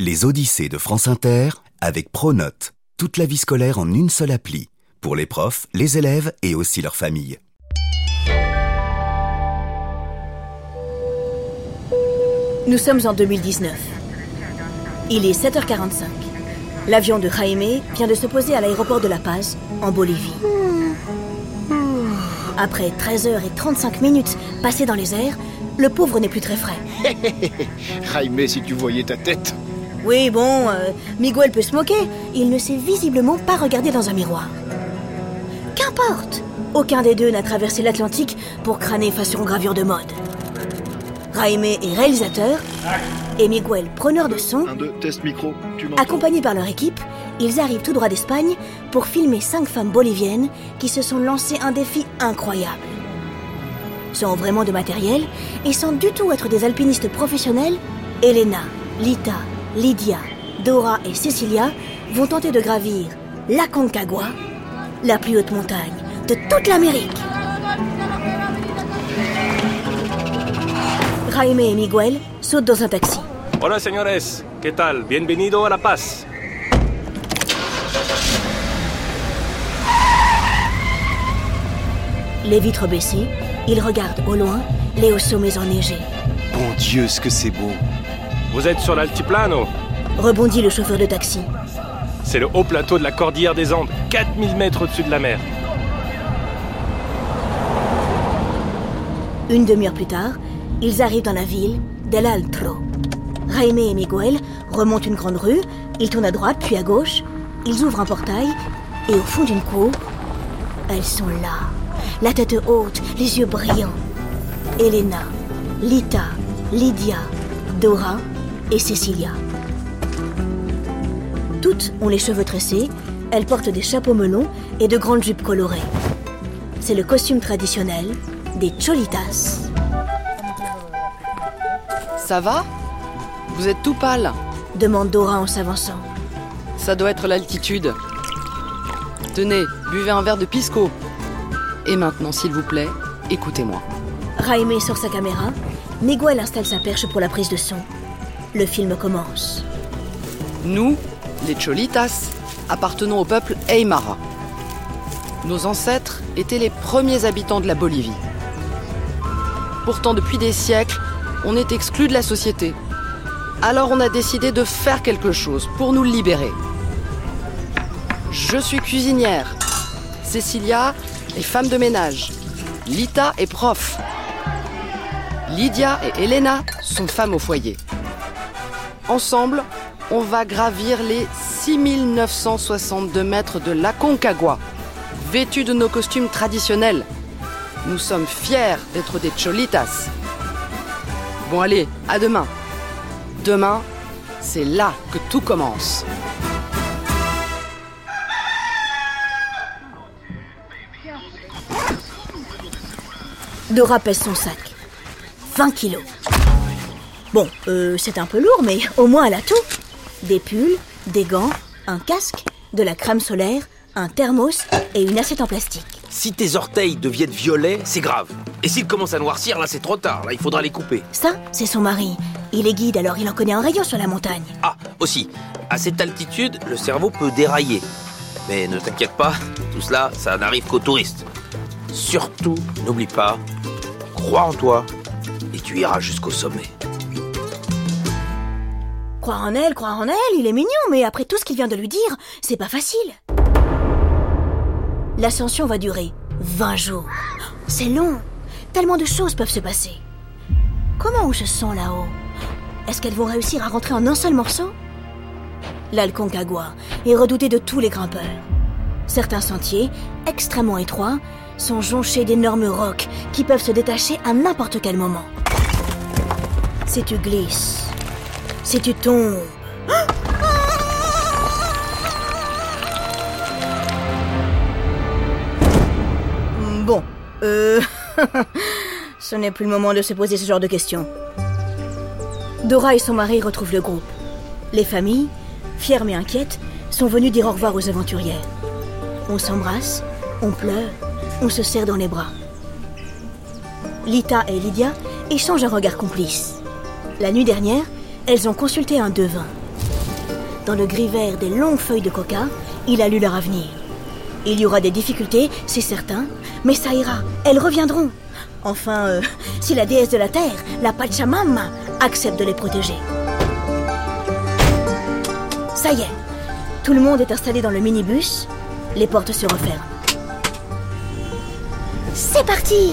Les Odyssées de France Inter avec Pronote. Toute la vie scolaire en une seule appli. Pour les profs, les élèves et aussi leurs familles. Nous sommes en 2019. Il est 7h45. L'avion de Jaime vient de se poser à l'aéroport de La Paz, en Bolivie. Après 13h35 minutes passées dans les airs, le pauvre n'est plus très frais. Jaime, si tu voyais ta tête. Oui, bon, euh, Miguel peut se moquer. Il ne s'est visiblement pas regardé dans un miroir. Qu'importe Aucun des deux n'a traversé l'Atlantique pour crâner façon gravure de mode. Jaime est réalisateur et Miguel preneur de son. Un, deux, test micro, tu m'entends Accompagnés par leur équipe, ils arrivent tout droit d'Espagne pour filmer cinq femmes boliviennes qui se sont lancées un défi incroyable. Sans vraiment de matériel et sans du tout être des alpinistes professionnels, Elena, Lita, Lydia, Dora et Cecilia vont tenter de gravir la Concagua, la plus haute montagne de toute l'Amérique. Jaime et Miguel sautent dans un taxi. Hola señores, ¿qué tal? Bienvenido a La Paz. Les vitres baissées, ils regardent au loin les hauts sommets enneigés. Bon Dieu, ce que c'est beau? Vous êtes sur l'altiplano. Rebondit le chauffeur de taxi. C'est le haut plateau de la Cordillère des Andes, 4000 mètres au-dessus de la mer. Une demi-heure plus tard, ils arrivent dans la ville d'El Altro. Jaime et Miguel remontent une grande rue, ils tournent à droite puis à gauche, ils ouvrent un portail et au fond d'une cour, elles sont là, la tête haute, les yeux brillants. Elena, Lita, Lydia, Dora et Cecilia. Toutes ont les cheveux tressés, elles portent des chapeaux melons et de grandes jupes colorées. C'est le costume traditionnel des cholitas. Ça va? Vous êtes tout pâle. demande Dora en s'avançant. Ça doit être l'altitude. Tenez, buvez un verre de pisco. Et maintenant, s'il vous plaît, écoutez-moi. Jaime sort sa caméra, Miguel installe sa perche pour la prise de son. Le film commence. Nous, les Cholitas, appartenons au peuple Aymara. Nos ancêtres étaient les premiers habitants de la Bolivie. Pourtant, depuis des siècles, on est exclus de la société. Alors on a décidé de faire quelque chose pour nous libérer. Je suis cuisinière. Cecilia est femme de ménage. Lita est prof. Lydia et Elena sont femmes au foyer. Ensemble, on va gravir les 6962 mètres de la Concagua, vêtus de nos costumes traditionnels. Nous sommes fiers d'être des cholitas. Bon allez, à demain. Demain, c'est là que tout commence. Dora pèse son sac. 20 kilos. Bon, euh, c'est un peu lourd, mais au moins elle a tout. Des pulls, des gants, un casque, de la crème solaire, un thermos et une assiette en plastique. Si tes orteils deviennent violets, c'est grave. Et s'ils commencent à noircir, là c'est trop tard, là il faudra les couper. Ça, c'est son mari. Il est guide, alors il en connaît un rayon sur la montagne. Ah, aussi, à cette altitude, le cerveau peut dérailler. Mais ne t'inquiète pas, tout cela, ça n'arrive qu'aux touristes. Surtout, n'oublie pas, crois en toi et tu iras jusqu'au sommet. Croire en elle, croire en elle, il est mignon, mais après tout ce qu'il vient de lui dire, c'est pas facile. L'ascension va durer 20 jours. C'est long. Tellement de choses peuvent se passer. Comment on se sent là-haut? Est-ce qu'elles vont réussir à rentrer en un seul morceau? L'Alconcagua est redouté de tous les grimpeurs. Certains sentiers, extrêmement étroits, sont jonchés d'énormes rocs qui peuvent se détacher à n'importe quel moment. Si tu glisses, si tu tombes, Bon, euh... ce n'est plus le moment de se poser ce genre de questions. Dora et son mari retrouvent le groupe. Les familles, fières mais inquiètes, sont venues dire au revoir aux aventurières. On s'embrasse, on pleure, on se serre dans les bras. Lita et Lydia échangent un regard complice. La nuit dernière, elles ont consulté un devin. Dans le gris vert des longues feuilles de coca, il a lu leur avenir. Il y aura des difficultés, c'est certain, mais ça ira, elles reviendront. Enfin, euh, si la déesse de la terre, la Pachamama, accepte de les protéger. Ça y est, tout le monde est installé dans le minibus, les portes se referment. C'est parti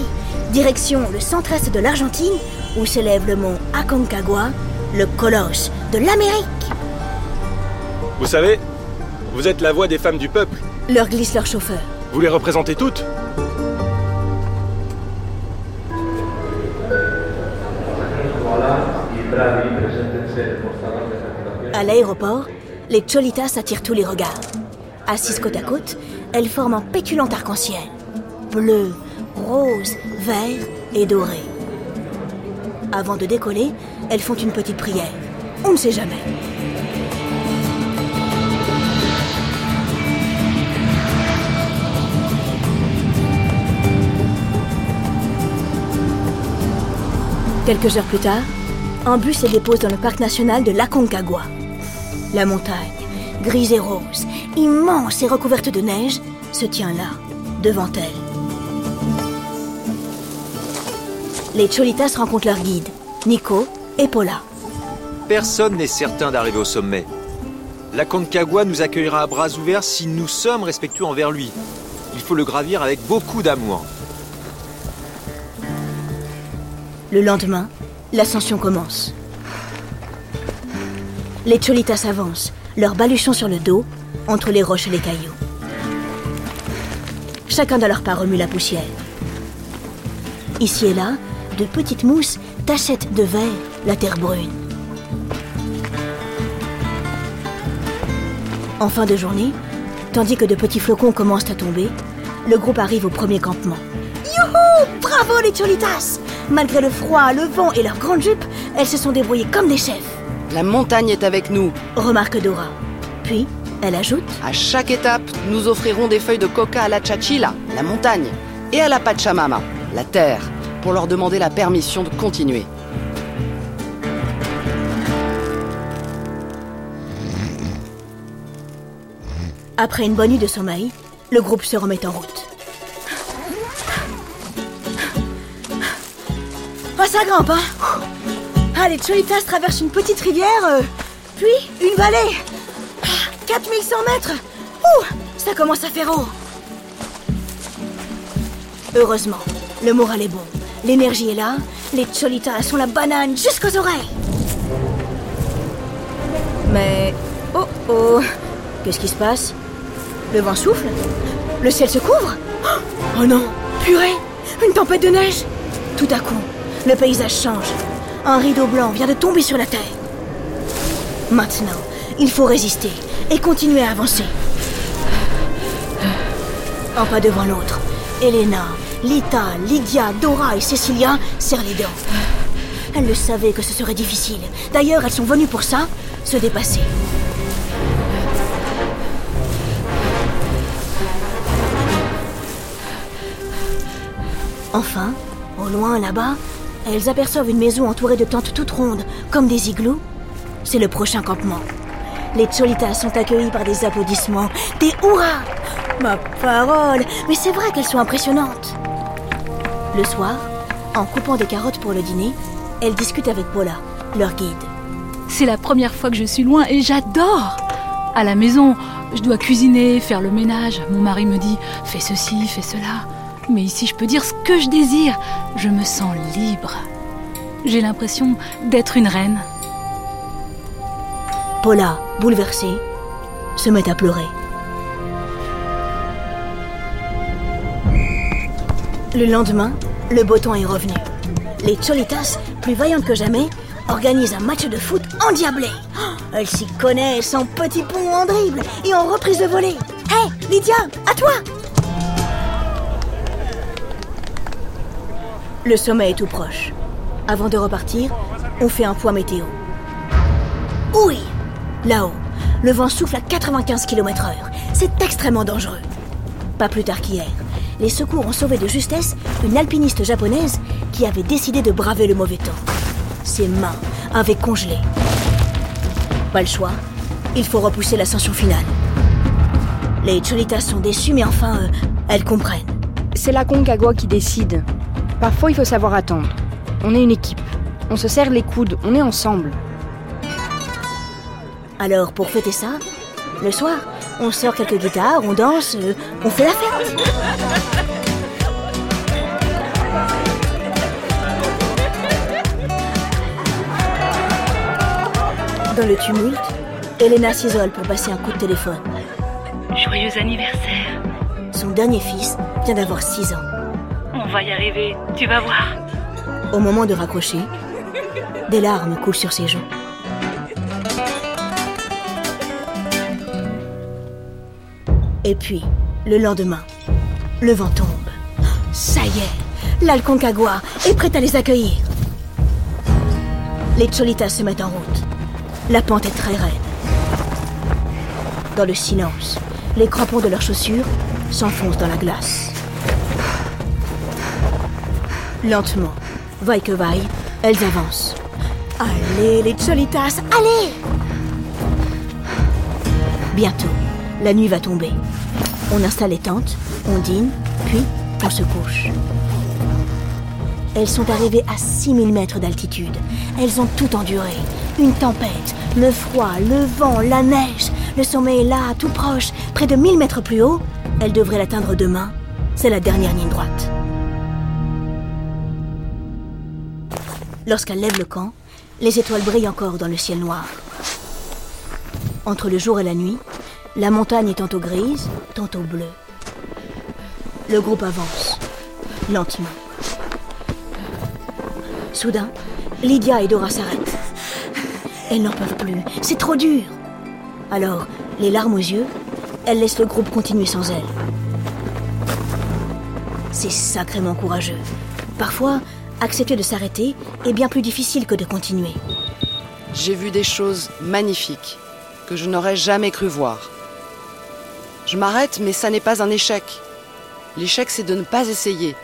Direction le centre-est de l'Argentine, où s'élève le mont Aconcagua, le colosse de l'Amérique. Vous savez, vous êtes la voix des femmes du peuple. Leur glisse leur chauffeur. Vous les représentez toutes À l'aéroport, les Cholitas attirent tous les regards. Assises côte à côte, elles forment un pétulant arc-en-ciel. Bleu, rose, vert et doré. Avant de décoller, elles font une petite prière. On ne sait jamais. Quelques heures plus tard, un bus les dépose dans le parc national de l'Aconcagua. La montagne, grise et rose, immense et recouverte de neige, se tient là, devant elle. Les Cholitas rencontrent leur guide, Nico et Paula. Personne n'est certain d'arriver au sommet. La Concagua nous accueillera à bras ouverts si nous sommes respectueux envers lui. Il faut le gravir avec beaucoup d'amour. Le lendemain, l'ascension commence. Les Cholitas avancent, leurs baluchons sur le dos, entre les roches et les cailloux. Chacun de leur part remue la poussière. Ici et là, de petites mousses tachettent de vert la terre brune. En fin de journée, tandis que de petits flocons commencent à tomber, le groupe arrive au premier campement. Youhou Bravo les Cholitas Malgré le froid, le vent et leurs grandes jupes, elles se sont débrouillées comme des chefs, La montagne est avec nous. remarque Dora. Puis, elle ajoute À chaque étape, nous offrirons des feuilles de coca à la Chachila, la montagne, et à la Pachamama, la terre, pour leur demander la permission de continuer. Après une bonne nuit de sommeil, le groupe se remet en route. Oh, ça grimpe, hein Ah, les Cholitas traversent une petite rivière, euh, puis une vallée. Ah, 4100 mètres Ouh, ça commence à faire haut. Heureusement, le moral est bon. L'énergie est là, les Cholitas sont la banane jusqu'aux oreilles. Mais... Oh oh Qu'est-ce qui se passe? Le vent souffle Le ciel se couvre Oh non Purée Une tempête de neige Tout à coup, le paysage change. Un rideau blanc vient de tomber sur la terre. Maintenant, il faut résister et continuer à avancer. Un pas devant l'autre. Elena, Lita, Lydia, Dora et Cecilia serrent les dents. Elles le savaient que ce serait difficile. D'ailleurs, elles sont venues pour ça, se dépasser. Enfin, au loin là-bas, elles aperçoivent une maison entourée de tentes toutes rondes, comme des igloos. C'est le prochain campement. Les Cholitas sont accueillis par des applaudissements, des hurrahs Ma parole Mais c'est vrai qu'elles sont impressionnantes Le soir, en coupant des carottes pour le dîner, elles discutent avec Paula, leur guide. C'est la première fois que je suis loin et j'adore À la maison, je dois cuisiner, faire le ménage. Mon mari me dit fais ceci, fais cela. Mais ici, je peux dire ce que je désire. Je me sens libre. J'ai l'impression d'être une reine. Paula, bouleversée, se met à pleurer. Le lendemain, le beau temps est revenu. Les Cholitas, plus vaillantes que jamais, organisent un match de foot endiablé. Elles s'y connaissent en petits ponts en dribble et en reprise de volée. Hé, Lydia, à toi Le sommet est tout proche. Avant de repartir, on fait un point météo. Oui Là-haut, le vent souffle à 95 km/h. C'est extrêmement dangereux. Pas plus tard qu'hier, les secours ont sauvé de justesse une alpiniste japonaise qui avait décidé de braver le mauvais temps. Ses mains avaient congelé. Pas le choix, Il faut repousser l'ascension finale. Les Cholitas sont déçus, mais enfin, euh, elles comprennent. C'est la Concagua qui décide. Parfois, il faut savoir attendre. On est une équipe. On se serre les coudes, on est ensemble. Alors, pour fêter ça, le soir, on sort quelques guitares, on danse, euh, on fait la fête. Dans le tumulte, Elena s'isole pour passer un coup de téléphone. Joyeux anniversaire. Son dernier fils vient d'avoir 6 ans. On va y arriver, tu vas voir. Au moment de raccrocher, des larmes coulent sur ses joues. Et puis, le lendemain, le vent tombe. Ça y est, l'Alconcagua est prête à les accueillir. Les Cholitas se mettent en route. La pente est très raide. Dans le silence, les crampons de leurs chaussures s'enfoncent dans la glace. Lentement, vaille que vaille, elles avancent. Allez, les Cholitas, allez Bientôt, la nuit va tomber. On installe les tentes, on dîne, puis on se couche. Elles sont arrivées à 6000 mètres d'altitude. Elles ont tout enduré. Une tempête, le froid, le vent, la neige. Le sommet est là, tout proche, près de 1000 mètres plus haut. Elles devraient l'atteindre demain. C'est la dernière ligne droite. Lorsqu'elles lèvent le camp, les étoiles brillent encore dans le ciel noir. Entre le jour et la nuit, la montagne est tantôt grise, tantôt bleue. Le groupe avance, lentement. Soudain, Lydia et Dora s'arrêtent. Elles n'en peuvent plus, c'est trop dur. Alors, les larmes aux yeux, elles laissent le groupe continuer sans elles. C'est sacrément courageux. Parfois, accepter de s'arrêter est bien plus difficile que de continuer. J'ai vu des choses magnifiques que je n'aurais jamais cru voir. Je m'arrête, mais ça n'est pas un échec. L'échec, c'est de ne pas essayer.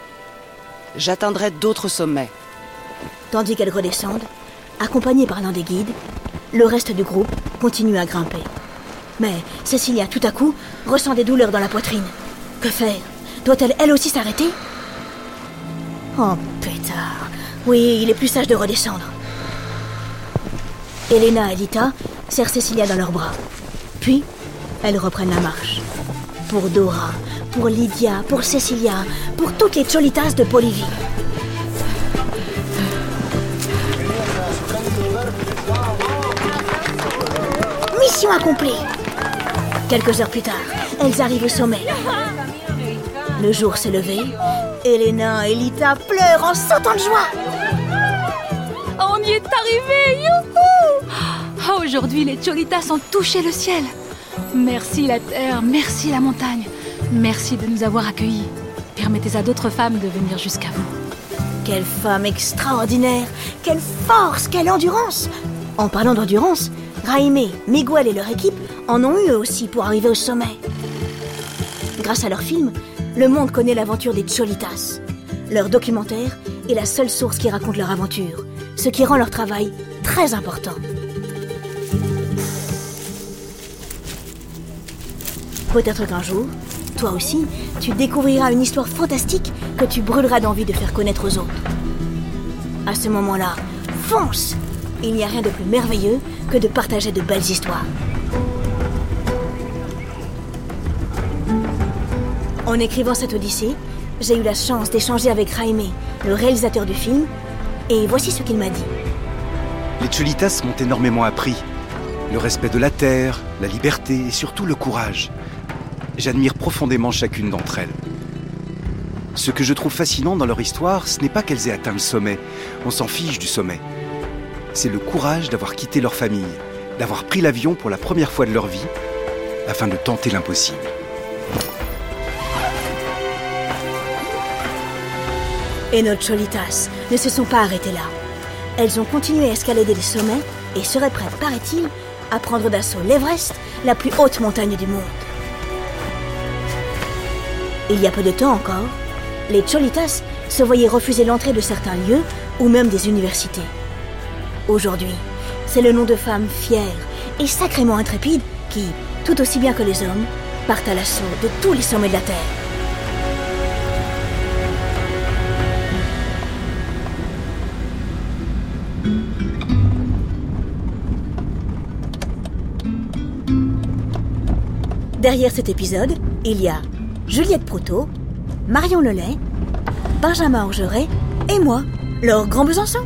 J'atteindrai d'autres sommets. Tandis qu'elles redescendent, accompagnées par l'un des guides, le reste du groupe continue à grimper. Mais Cécilia, tout à coup, ressent des douleurs dans la poitrine. Que faire? Doit-elle elle aussi s'arrêter? Oh, pétard. Oui, il est plus sage de redescendre. Elena et Lita serrent Cécilia dans leurs bras. Puis, elles reprennent la marche. Pour Dora, pour Lydia, pour Cécilia, pour toutes les cholitas de Bolivie. Mission accomplie Quelques heures plus tard, elles arrivent au sommet. Le jour s'est levé. Elena et Lita pleurent en sautant de joie. On y est arrivé, youhou Oh, Aujourd'hui, les Cholitas ont touché le ciel. Merci la terre, merci la montagne. Merci de nous avoir accueillis. Permettez à d'autres femmes de venir jusqu'à vous. Quelle femme extraordinaire Quelle force Quelle endurance En parlant d'endurance, Raimé, Miguel et leur équipe en ont eu eux aussi pour arriver au sommet. Grâce à leur film, le monde connaît l'aventure des Cholitas. Leur documentaire est la seule source qui raconte leur aventure, ce qui rend leur travail très important. Peut-être qu'un jour, toi aussi, tu découvriras une histoire fantastique que tu brûleras d'envie de faire connaître aux autres. À ce moment-là, fonce Il n'y a rien de plus merveilleux que de partager de belles histoires. En écrivant cette odyssée, j'ai eu la chance d'échanger avec Jaime, le réalisateur du film, et voici ce qu'il m'a dit. Les Cholitas m'ont énormément appris. Le respect de la terre, la liberté et surtout le courage. J'admire profondément chacune d'entre elles. Ce que je trouve fascinant dans leur histoire, ce n'est pas qu'elles aient atteint le sommet. On s'en fiche du sommet. C'est le courage d'avoir quitté leur famille, d'avoir pris l'avion pour la première fois de leur vie, afin de tenter l'impossible. Et nos Cholitas ne se sont pas arrêtées là. Elles ont continué à escalader les sommets et seraient prêtes, paraît-il, à prendre d'assaut l'Everest, la plus haute montagne du monde. Il y a peu de temps encore, les Cholitas se voyaient refuser l'entrée de certains lieux ou même des universités. Aujourd'hui, c'est le nom de femmes fières et sacrément intrépides qui, tout aussi bien que les hommes, partent à l'assaut de tous les sommets de la Terre. Derrière cet épisode, il y a Juliette Proto, Marion Lelay, Benjamin Orgeret et moi, Laure Grand Besançon.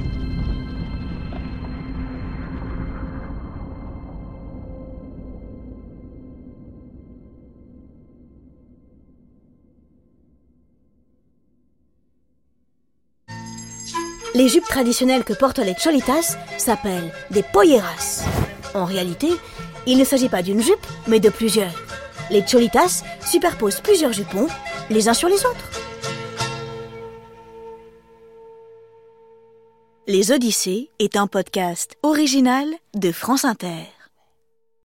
Les jupes traditionnelles que portent les cholitas s'appellent des polleras. En réalité, il ne s'agit pas d'une jupe, mais de plusieurs. Les cholitas superposent plusieurs jupons, les uns sur les autres. Les Odyssées est un podcast original de France Inter.